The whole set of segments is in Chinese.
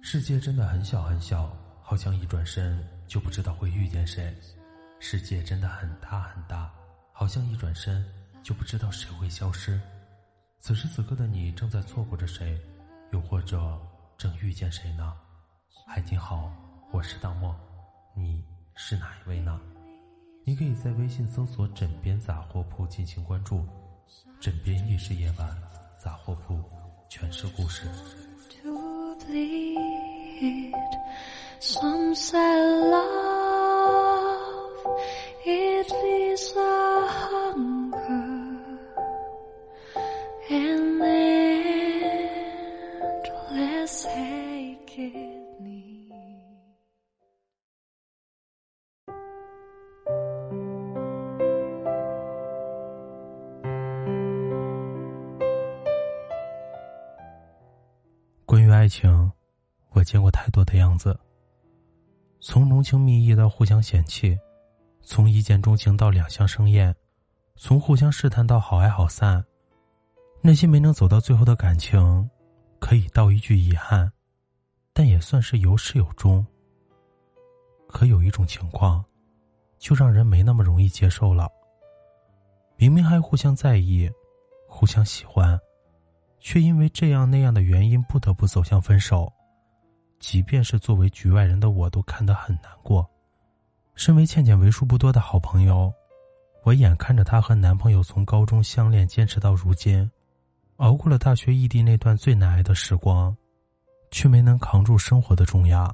世界真的很小很小，好像一转身就不知道会遇见谁；世界真的很大很大，好像一转身就不知道谁会消失。此时此刻的你正在错过着谁，又或者正遇见谁呢？嗨，你好，我是大漠，你是哪一位呢？你可以在微信搜索“枕边杂货铺”进行关注，枕边亦是夜晚，杂货铺全是故事。Some say love, it is 爱情，我见过太多的样子。从浓情蜜意到互相嫌弃，从一见钟情到两相生厌，从互相试探到好爱好散。那些没能走到最后的感情，可以道一句遗憾，但也算是有始有终。可有一种情况，就让人没那么容易接受了。明明还互相在意，互相喜欢，却因为这样那样的原因不得不走向分手。即便是作为局外人的我，都看得很难过。身为倩倩为数不多的好朋友，我眼看着她和男朋友从高中相恋坚持到如今，熬过了大学异地那段最难挨的时光，却没能扛住生活的重压。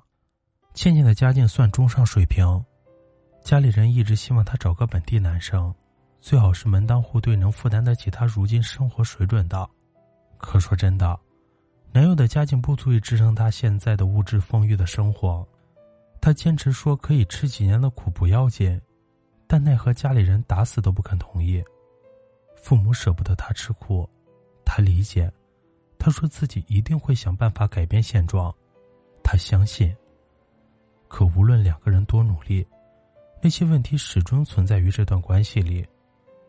倩倩的家境算中上水平，家里人一直希望她找个本地男生，最好是门当户对，能负担得起她如今生活水准的。可说真的。男友的家境不足以支撑他现在的物质丰裕的生活，他坚持说可以吃几年的苦不要紧，但奈何家里人打死都不肯同意。父母舍不得他吃苦，他理解，他说自己一定会想办法改变现状，他相信。可无论两个人多努力，那些问题始终存在于这段关系里，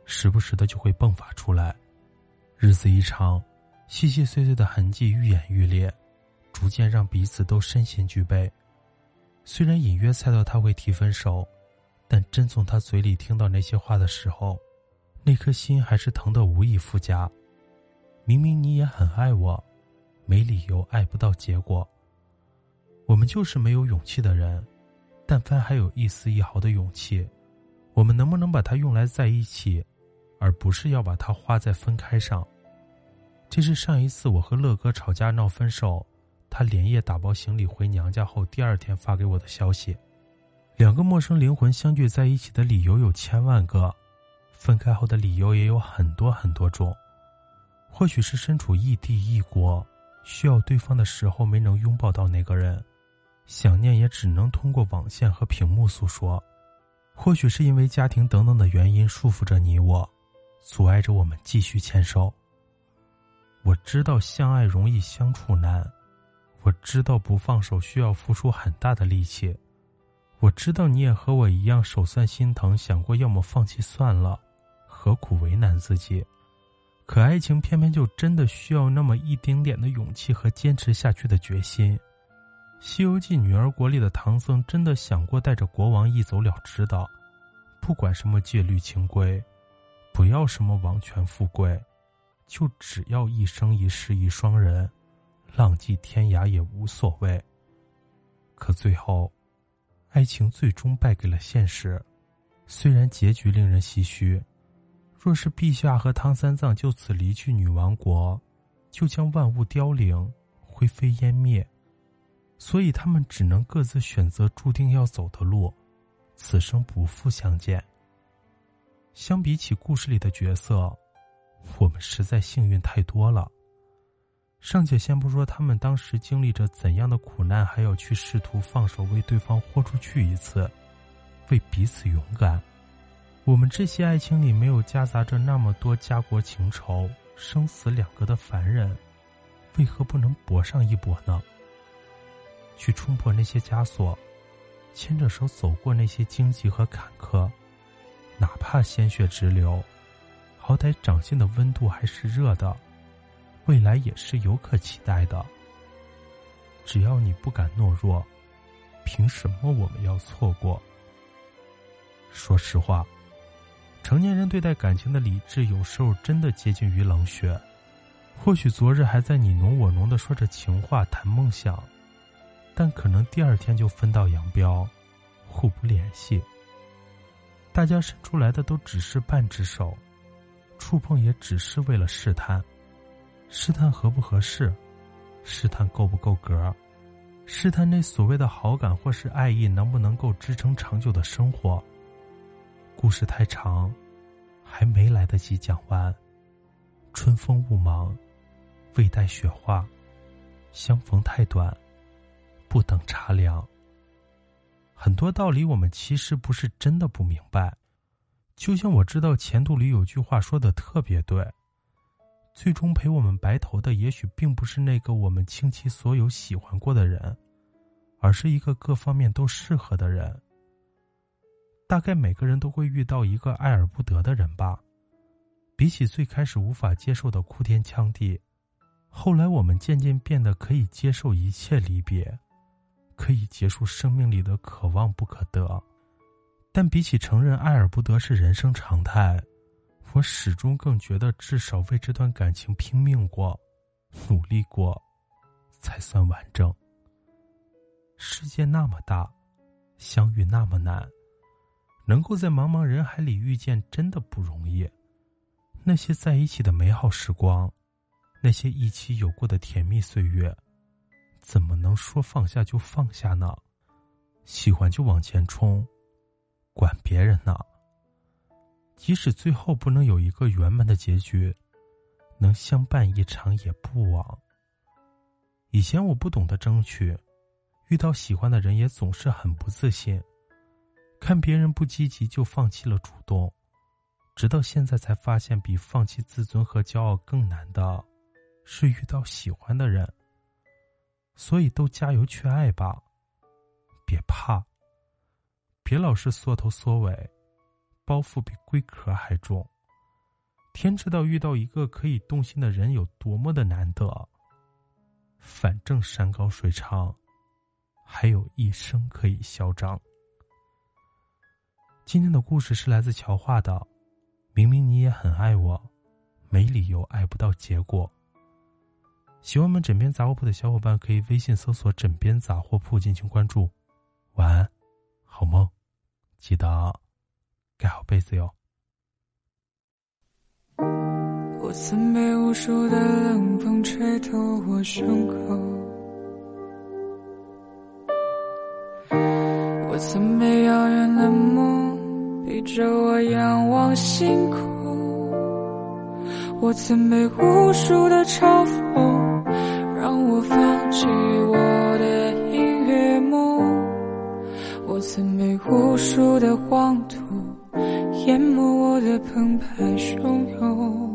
时不时的就会迸发出来，日子一长。细细碎碎的痕迹愈演愈烈，逐渐让彼此都身心俱惫。虽然隐约猜到他会提分手，但真从他嘴里听到那些话的时候，那颗心还是疼得无以复加。明明你也很爱我，没理由爱不到结果。我们就是没有勇气的人，但凡还有一丝一毫的勇气，我们能不能把它用来在一起，而不是要把它花在分开上？这是上一次我和乐哥吵架闹分手，他连夜打包行李回娘家后，第二天发给我的消息。两个陌生灵魂相聚在一起的理由有千万个，分开后的理由也有很多很多种。或许是身处异地异国，需要对方的时候没能拥抱到那个人，想念也只能通过网线和屏幕诉说。或许是因为家庭等等的原因束缚着你我，阻碍着我们继续牵手。我知道相爱容易相处难，我知道不放手需要付出很大的力气，我知道你也和我一样手酸心疼，想过要么放弃算了，何苦为难自己？可爱情偏偏就真的需要那么一丁点的勇气和坚持下去的决心。《西游记》女儿国里的唐僧真的想过带着国王一走了之的，不管什么戒律清规，不要什么王权富贵。就只要一生一世一双人，浪迹天涯也无所谓。可最后，爱情最终败给了现实。虽然结局令人唏嘘，若是陛下和唐三藏就此离去女王国，就将万物凋零，灰飞烟灭。所以他们只能各自选择注定要走的路，此生不复相见。相比起故事里的角色。我们实在幸运太多了。尚且先不说他们当时经历着怎样的苦难，还要去试图放手为对方豁出去一次，为彼此勇敢。我们这些爱情里没有夹杂着那么多家国情仇、生死两隔的凡人，为何不能搏上一搏呢？去冲破那些枷锁，牵着手走过那些荆棘和坎坷，哪怕鲜血直流。好歹掌心的温度还是热的，未来也是有可期待的。只要你不敢懦弱，凭什么我们要错过？说实话，成年人对待感情的理智，有时候真的接近于冷血。或许昨日还在你侬我侬的说着情话、谈梦想，但可能第二天就分道扬镳，互不联系。大家伸出来的都只是半只手，触碰也只是为了试探，试探合不合适，试探够不够格，试探那所谓的好感或是爱意能不能够支撑长久的生活。故事太长，还没来得及讲完。春风雾茫。未待雪化，相逢太短，不等茶凉。很多道理我们其实不是真的不明白，就像我知道前度里有句话说的特别对：最终陪我们白头的，也许并不是那个我们倾其所有喜欢过的人，而是一个各方面都适合的人。大概每个人都会遇到一个爱而不得的人吧。比起最开始无法接受的哭天抢地。后来，我们渐渐变得可以接受一切离别，可以结束生命里的可望不可得。但比起承认爱而不得是人生常态，我始终更觉得至少为这段感情拼命过、努力过，才算完整。世界那么大，相遇那么难，能够在茫茫人海里遇见，真的不容易。那些在一起的美好时光。那些一起有过的甜蜜岁月，怎么能说放下就放下呢？喜欢就往前冲，管别人呢？即使最后不能有一个圆满的结局，能相伴一场也不枉。以前我不懂得争取，遇到喜欢的人也总是很不自信，看别人不积极就放弃了主动，直到现在才发现，比放弃自尊和骄傲更难的。是遇到喜欢的人，所以都加油去爱吧，别怕，别老是缩头缩尾，包袱比龟壳还重。天知道遇到一个可以动心的人有多么的难得。反正山高水长，还有一生可以嚣张。今天的故事是来自乔画的，明明你也很爱我，没理由爱不到结果。喜欢我们枕边杂货铺的小伙伴，可以微信搜索“枕边杂货铺”进行关注。晚安，好梦，记得盖好被子哟。我曾被无数的冷风吹透我胸口，我曾被遥远的梦逼着我仰望星空，我曾被无数的嘲讽。让我放弃曾被无数的黄土淹没我的澎湃汹涌。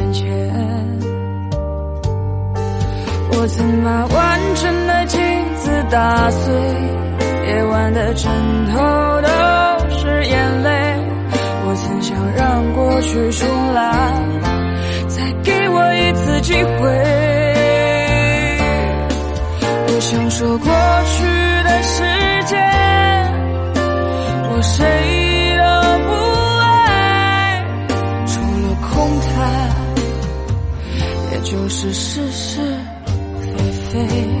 我曾把完整的镜子打碎，夜晚的枕头都是眼泪。我曾想让过去重来，再给我一次机会。我想说过去的时间，我谁都不爱，除了空谈，也？就是是是 away.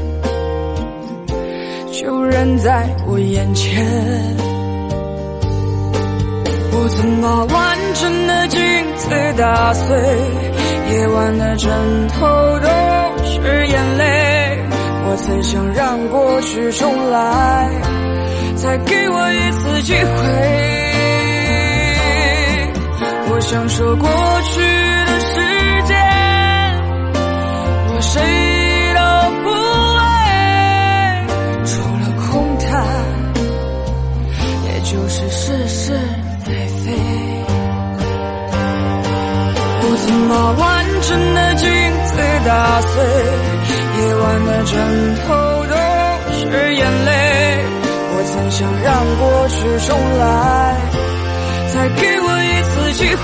就扔在我眼前，我曾把完整的镜子打碎，夜晚的枕头都是眼泪。我曾想让过去重来，再给我一次机会。我想说过去我曾把完整的镜子打碎，夜晚的枕头都是眼泪。我曾想让过去重来，再给我一次机会。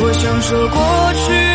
我想说过去。